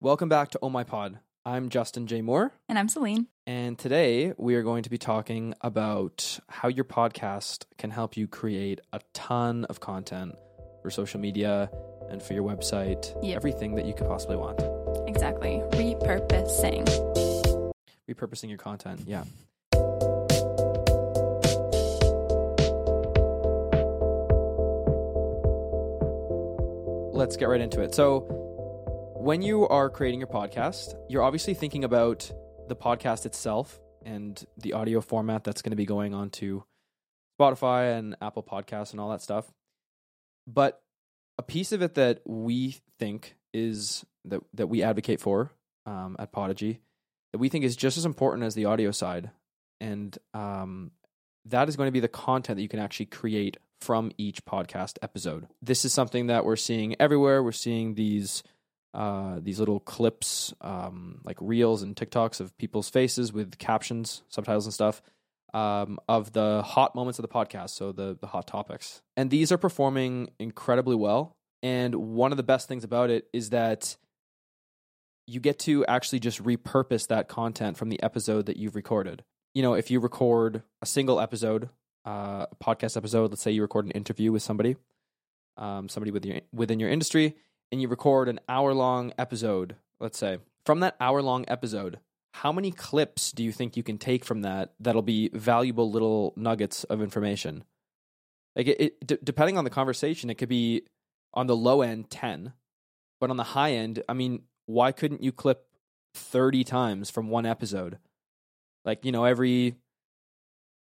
Welcome back to Oh My Pod. I'm Justin J. Moore, And I'm Celine. and today we are going to be talking about how your podcast can help you create a ton of content for social media and for your website, Yep. everything that you could possibly want. Exactly. Repurposing. Repurposing your content, yeah. Let's get right into it. So, when you are creating your podcast, you're obviously thinking about the podcast itself and the audio format that's going to be going on to Spotify and Apple Podcasts and all that stuff. But a piece of it that we think is that that we advocate for um, at Podigy that we think is just as important as the audio side, and um, that is going to be the content that you can actually create from each podcast episode. This is something that we're seeing everywhere. We're seeing these uh, these little clips, um, like reels and TikToks of people's faces with captions, subtitles, and stuff um, of the hot moments of the podcast. So the the hot topics, and these are performing incredibly well. And one of the best things about it is that you get to actually just repurpose that content from the episode that you've recorded. You know, if you record a single episode, uh, a podcast episode, let's say you record an interview with somebody, um, somebody with your, within your industry, and you record an hour long episode, let's say, from that hour long episode, how many clips do you think you can take from that that'll be valuable little nuggets of information? Like it, it d- depending on the conversation, it could be on the low end 10, but on the high end, I mean, why couldn't you clip 30 times from one episode? Like, you know, every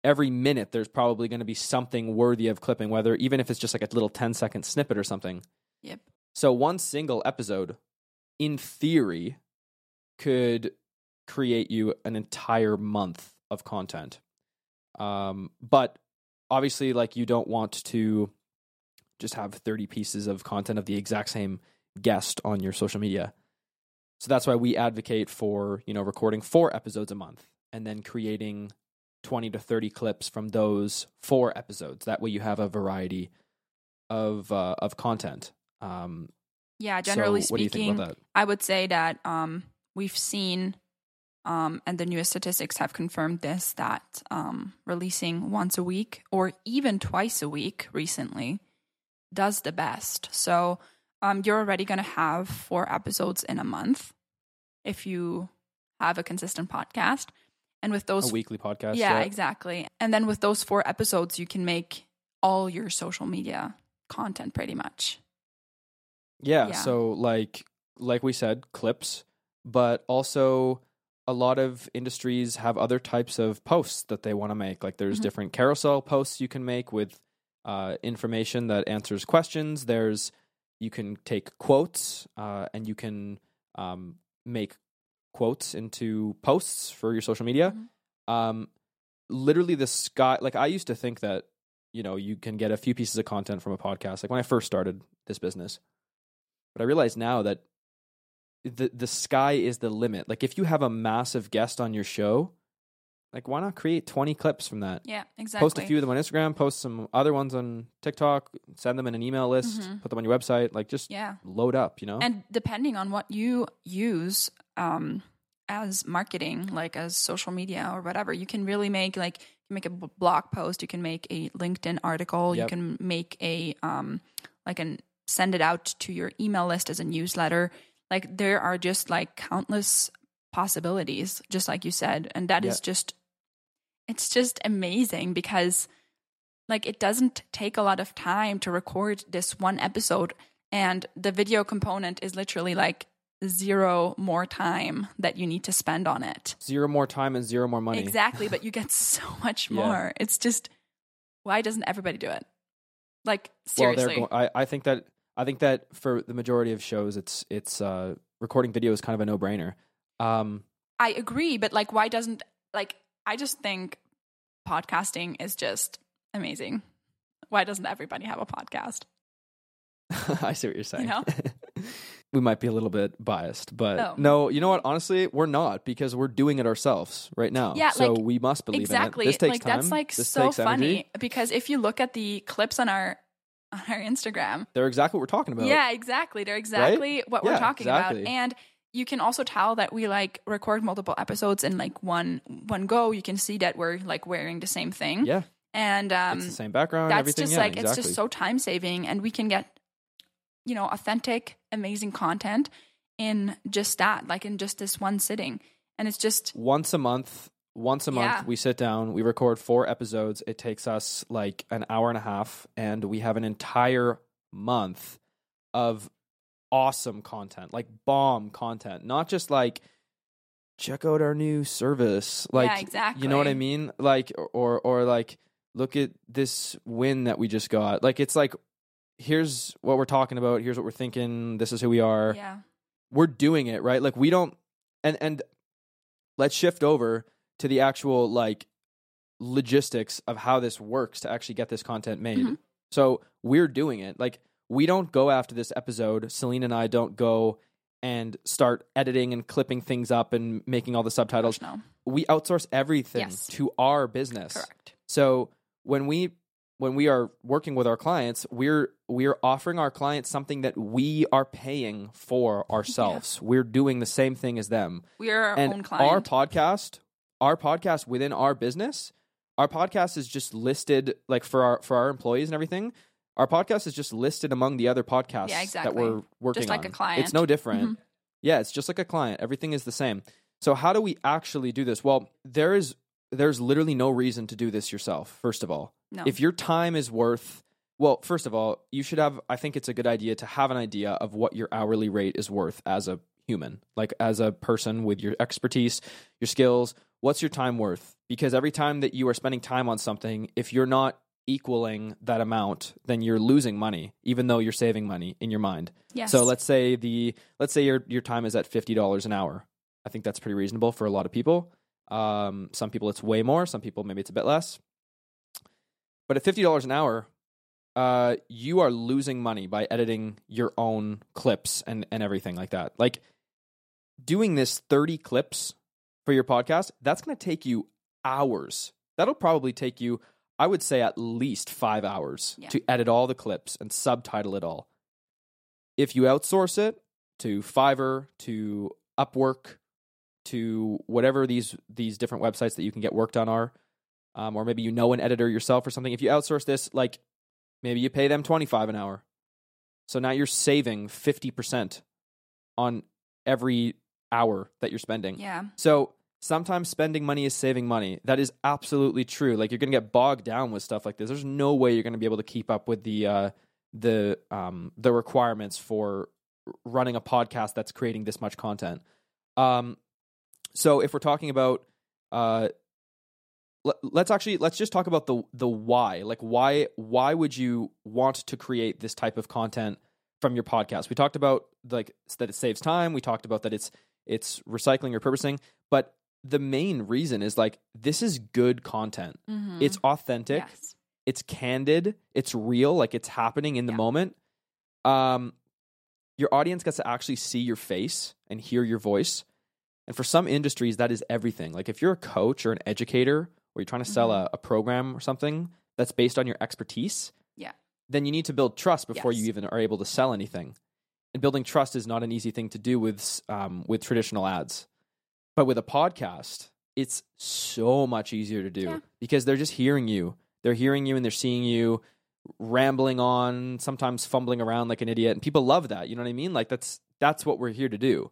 every minute there's probably going to be something worthy of clipping, whether even if it's just like a little 10 second snippet or something. Yep. So one single episode in theory could create you an entire month of content. Um, but obviously like you don't want to just have 30 pieces of content of the exact same guest on your social media. So that's why we advocate for, you know, recording four episodes a month and then creating 20 to 30 clips from those four episodes. That way you have a variety of uh, of content. Um, Yeah, generally so what do you think speaking. I would say that um, we've seen, um, and the newest statistics have confirmed this, that um, releasing once a week or even twice a week recently does the best. So um, you're already going to have four episodes in a month if you have a consistent podcast. And with those A weekly podcast. yeah, exactly. And then with those four episodes, you can make all your social media content pretty much. Yeah, Yeah. so like like we said, clips, but also a lot of industries have other types of posts that they want to make. Like there's Mhm. different carousel posts you can make with uh, information that answers questions. There's you can take quotes uh, and you can um, make quotes into posts for your social media. Mhm. Um, literally, the sky. Like I used to think that you know you can get a few pieces of content from a podcast. Like when I first started this business, but I realize now that the the sky is the limit. Like if you have a massive guest on your show, like why not create 20 clips from that? Yeah, exactly. Post a few of them on Instagram, post some other ones on TikTok, send them in an email list, Mhm. put them on your website, like just Yeah. load up, you know? And depending on what you use um, as marketing, like as social media or whatever, you can really make like you make a blog post, you can make a LinkedIn article, you can make a um, like an send it out to your email list as a newsletter. Like there are just like countless possibilities, just like you said, and that is Yeah. just it's just amazing because like it doesn't take a lot of time to record this one episode and the video component is literally like zero more time that you need to spend on it zero more time and zero more money. exactly but you get so much Yeah. more it's just why doesn't everybody do it like Well, seriously go- I, I think that I think that for the majority of shows, it's it's uh, recording video is kind of a no brainer. Um, i agree but like why doesn't like i just think podcasting is just amazing why doesn't everybody have a podcast I see what you're saying. know? we might be a little bit biased, but Oh. no, you know what? Honestly, we're not because we're doing it ourselves right now. Yeah, so like, we must believe exactly in it. This takes like time. that's like This so funny because if you look at the clips on our on our instagram They're exactly what we're talking about. yeah exactly they're exactly what we're talking exactly. about and you can also tell that we like record multiple episodes in like one one go. You can see that we're like wearing the same thing. Yeah, And um it's the same background. that's everything. just yeah, like exactly. it's just so time saving and we can get you know authentic amazing content in just that like in just this one sitting and it's just once a month. Once a month, Yeah. we sit down, we record four episodes. It takes us like an hour and a half, and we have an entire month of awesome content, like bomb content, not just like check out our new service, like yeah exactly you know what I mean, like or or like look at this win that we just got. Like it's like here's what we're talking about, here's what we're thinking, this is who we are yeah we're doing it right like we don't and and let's shift over to the actual like logistics of how this works to actually get this content made. Mhm. so we're doing it. Like we don't go after this episode. Celine and i don't go and start editing and clipping things up and making all the subtitles. No we outsource everything Yes. to our business. Correct. So when we when we are working with our clients, we're we're offering our clients something that we are paying for ourselves. We're doing the same thing as them. we are our and own client. our podcast, our podcast within our business, our podcast is just listed like for our for our employees and everything. Our podcast is just listed among the other podcasts Yeah, that exactly. we're working Just like on. a client. It's no different. Mhm. Yeah, it's just like a client. Everything is the same. So how do we actually do this? Well, there is there's literally no reason to do this yourself. First of all, no if your time is worth well first of all you should have i think it's a good idea to have an idea of what your hourly rate is worth as a human like as a person with your expertise your skills what's your time worth because every time that you are spending time on something if you're not equaling that amount then you're losing money even though you're saving money in your mind yes so let's say the let's say your your time is at fifty dollars an hour. I think that's pretty reasonable for a lot of people. Um, some people it's way more. Some people maybe it's a bit less. But at fifty dollars an hour, uh, you are losing money by editing your own clips and and everything like that. Like doing this thirty clips for your podcast, that's going to take you hours. That'll probably take you, I would say, at least five hours Yeah. to edit all the clips and subtitle it all if you outsource it to Fiverr, to Upwork, to whatever these these different websites that you can get work done are, um, or maybe you know an editor yourself or something. If you outsource this, like maybe you pay them twenty five an hour, so now you're saving fifty percent on every hour that you're spending. yeah So sometimes spending money is saving money. That is absolutely true. Like you're going to get bogged down with stuff like this. There's no way you're going to be able to keep up with the uh, the um, the requirements for running a podcast that's creating this much content. Um, so if we're talking about uh, let, let's actually let's just talk about the the why. Like why why would you want to create this type of content from your podcast? We talked about like that it saves time. We talked about that it's it's recycling or purposing, but the main reason is like this is good content. Mhm. It's authentic yes it's candid, it's real, like it's happening in the Yeah. moment. Um, your audience gets to actually see your face and hear your voice. And for some industries, that is everything. Like if you're a coach or an educator, or you're trying to sell Mhm. a, a program or something that's based on your expertise, Yeah. then you need to build trust before you even are able to sell anything. And building trust is not an easy thing to do with um, with traditional ads, but with a podcast, it's so much easier to do Yeah. because they're just hearing you. They're hearing you and they're seeing you rambling on, sometimes fumbling around like an idiot, and people love that. You know what I mean? Like that's that's what we're here to do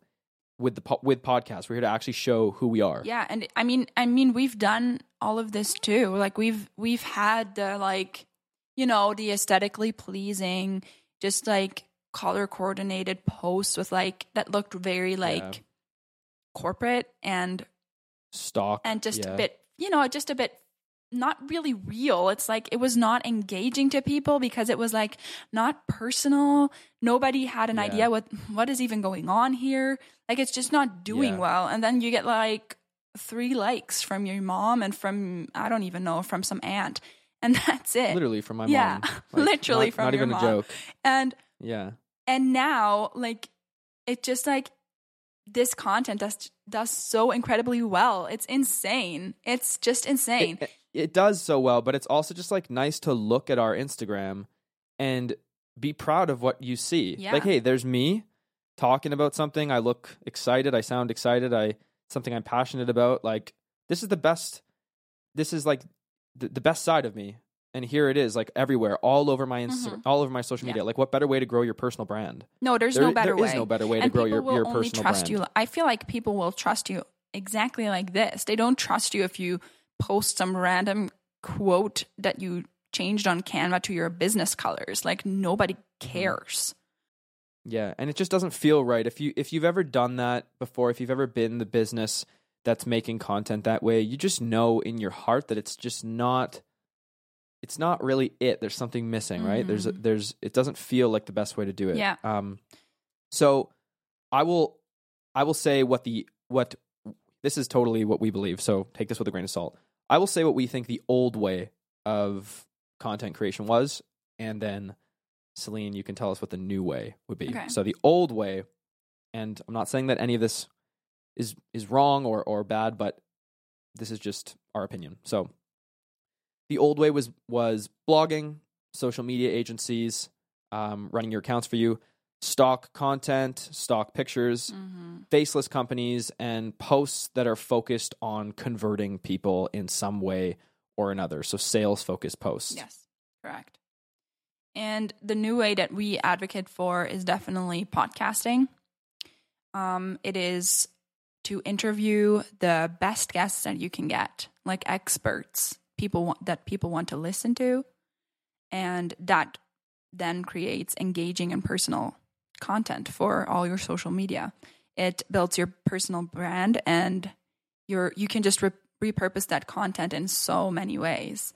with the po- with podcasts. We're here to actually show who we are. Yeah, and I mean, I mean, we've done all of this too. Like we've we've had the like, you know, the aesthetically pleasing, just like color coordinated posts with like that looked very like corporate and Stock and just yeah. a bit, you know, just a bit not really real. It's like it was not engaging to people because it was like not personal. Nobody had an Yeah. idea what what is even going on here. Like it's just not doing Yeah. well. And then you get like three likes from your mom and from I don't even know from some aunt, and that's it. literally from my Yeah, mom. literally not, from not your even mom. a joke. And Yeah, and now like it just like this content does does so incredibly well. It's insane. It's just insane. It, it does so well, but it's also just like nice to look at our Instagram and be proud of what you see. Yeah. Like, hey, there's me. talking about something, I look excited, I sound excited, I something I'm passionate about. Like this is the best. This is like the, the best side of me, and here it is, like everywhere, all over my Insta- Mhm. all over my social Yeah. media. Like, what better way to grow your personal brand? No, there's There- no better there way. there is no better way to grow your your only personal trust brand. you. I feel like people will trust you exactly like this. They don't trust you if you post some random quote that you changed on Canva to your business colors. Like nobody Mm-hmm. cares. Yeah, and it just doesn't feel right. If you if you've ever done that before, if you've ever been the business that's making content that way, you just know in your heart that it's just not it's not really it. There's something missing, right? There's a, Mhm. there's it doesn't feel like the best way to do it. Yeah. Um so I will I will say what the what this is totally what we believe. So take this with a grain of salt. I will say what we think the old way of content creation was and then Celine, you can tell us what the new way would be. Okay. So the old way, and I'm not saying that any of this is is wrong or or bad, but this is just our opinion. So the old way was was blogging, social media agencies, um, running your accounts for you, stock content, stock pictures, Mm-hmm. faceless companies, and posts that are focused on converting people in some way or another. So sales focused posts. Yes, correct. And the new way that we advocate for is definitely podcasting. Um, it is to interview the best guests that you can get, like experts, people want, that people want to listen to, and that then creates engaging and personal content for all your social media. It builds your personal brand, and your you can just re- repurpose that content in so many ways.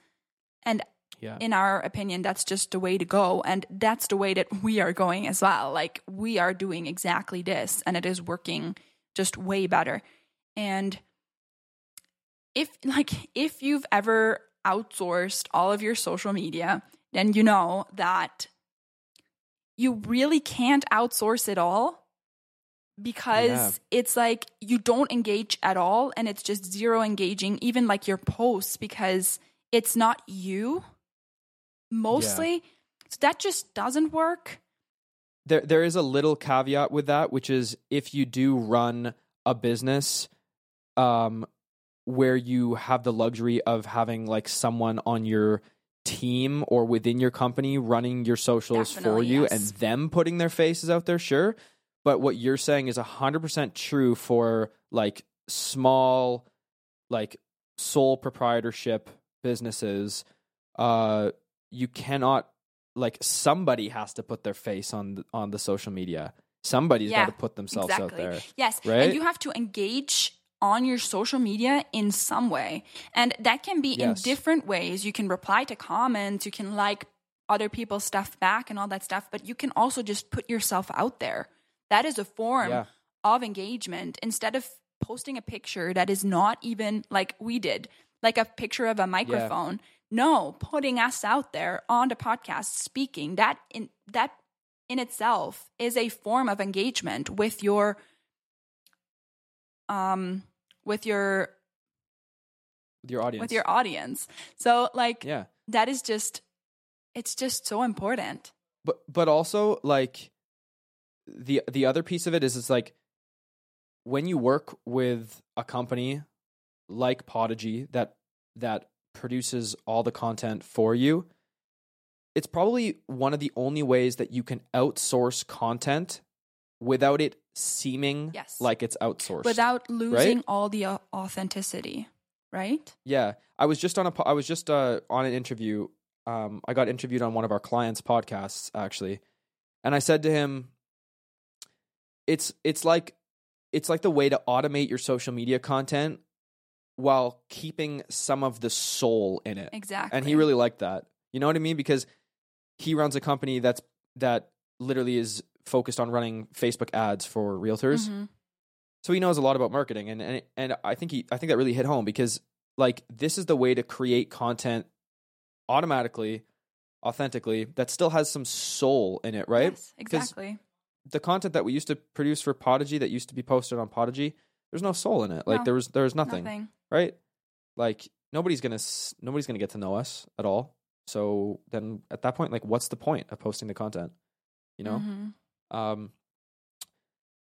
And Yeah. in our opinion, that's just the way to go. And that's the way that we are going as well. Like, we are doing exactly this, and it is working just way better. And if, like, if you've ever outsourced all of your social media, then you know that you really can't outsource it all because Yeah. it's like you don't engage at all and it's just zero engaging even like your posts because it's not you mostly. So that just doesn't work. There there is a little caveat with that, which is if you do run a business um where you have the luxury of having like someone on your team or within your company running your socials for you yes. and them putting their faces out there, sure. But what you're saying is 100% true for like small like sole proprietorship businesses. Uh you cannot like somebody has to put their face on the, on the social media. Somebody's Yeah, got to put themselves out there. yes right? and you have to engage on your social media in some way. And that can be in different ways. You can reply to comments you can like other people's stuff back and all that stuff but you can also just put yourself out there. That is a form Yeah. of engagement. Instead of posting a picture that is not even like we did like a picture of a microphone no putting us out there on the podcast speaking that in that in itself is a form of engagement with your um with your With your audience. with your audience so like yeah. that is just it's just so important but but also like the the other piece of it is it's like when you work with a company like Podigy that that produces all the content for you it's probably one of the only ways that you can outsource content without it seeming Yes. like it's outsourced without losing all the au- authenticity right Yeah, I was just on a po- I was just uh, on an interview. Um, I got interviewed on one of our clients' podcasts actually, and I said to him, "It's it's like it's like the way to automate your social media content while keeping some of the soul in it." exactly And he really liked that. You know what I mean? Because he runs a company that's that literally is focused on running Facebook ads for realtors. Mhm. so he knows a lot about marketing and and and I think he I think that really hit home because like this is the way to create content automatically authentically that still has some soul in it right? Yes, exactly. the content that we used to produce for Podigy that used to be posted on Podigy there's no soul in it. Like No, there was there was nothing, nothing. right? Like nobody's going to nobody's going to get to know us at all. So then at that point like what's the point of posting the content you know? Mhm. Um,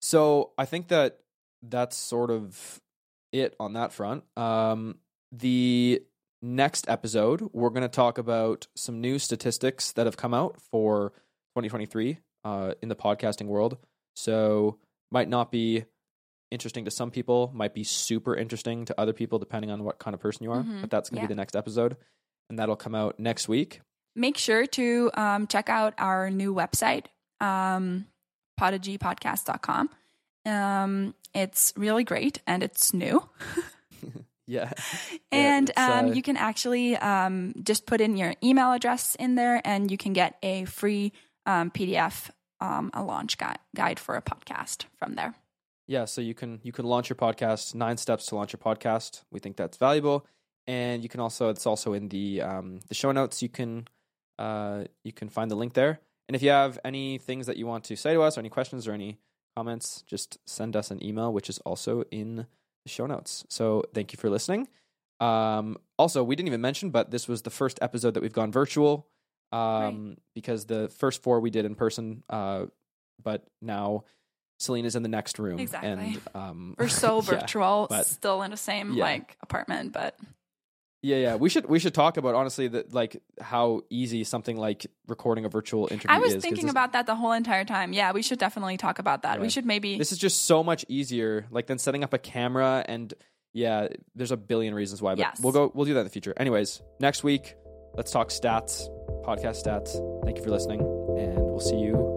So I think that that's sort of it on that front. Um, the next episode, we're going to talk about some new statistics that have come out for 2023 uh, in the podcasting world. So might not be interesting to some people, might be super interesting to other people, depending on what kind of person you are. Mhm. But that's going to Yeah. be the next episode, and that'll come out next week. Make sure to um, check out our new website, um, podigypodcast.com. Um, it's really great and it's new. Yeah. and it's, um, uh, you can actually um, just put in your email address in there and you can get a free um, PDF, um, a launch guide, guide for a podcast from there. Yeah, so you can you can launch your podcast. Nine steps to launch your podcast. We think that's valuable, and you can also it's also in the um, the show notes. You can uh, you can find the link there. And if you have any things that you want to say to us, or any questions, or any comments, just send us an email, which is also in the show notes. So thank you for listening. Um, also, we didn't even mention, but this was the first episode that we've gone virtual um, because the first four we did in person, uh, but now. Selena's in the next room. Exactly. And um, We're so yeah. virtual, but- still in the same Yeah. like apartment, but Yeah, yeah. We should we should talk about honestly that like how easy something like recording a virtual interview is. I was is. thinking this, about that the whole entire time. Yeah, we should definitely talk about that. We should maybe this is just so much easier like than setting up a camera and yeah, there's a billion reasons why, but Yes. we'll go we'll do that in the future. Anyways, next week, let's talk stats, podcast stats. Thank you for listening, and we'll see you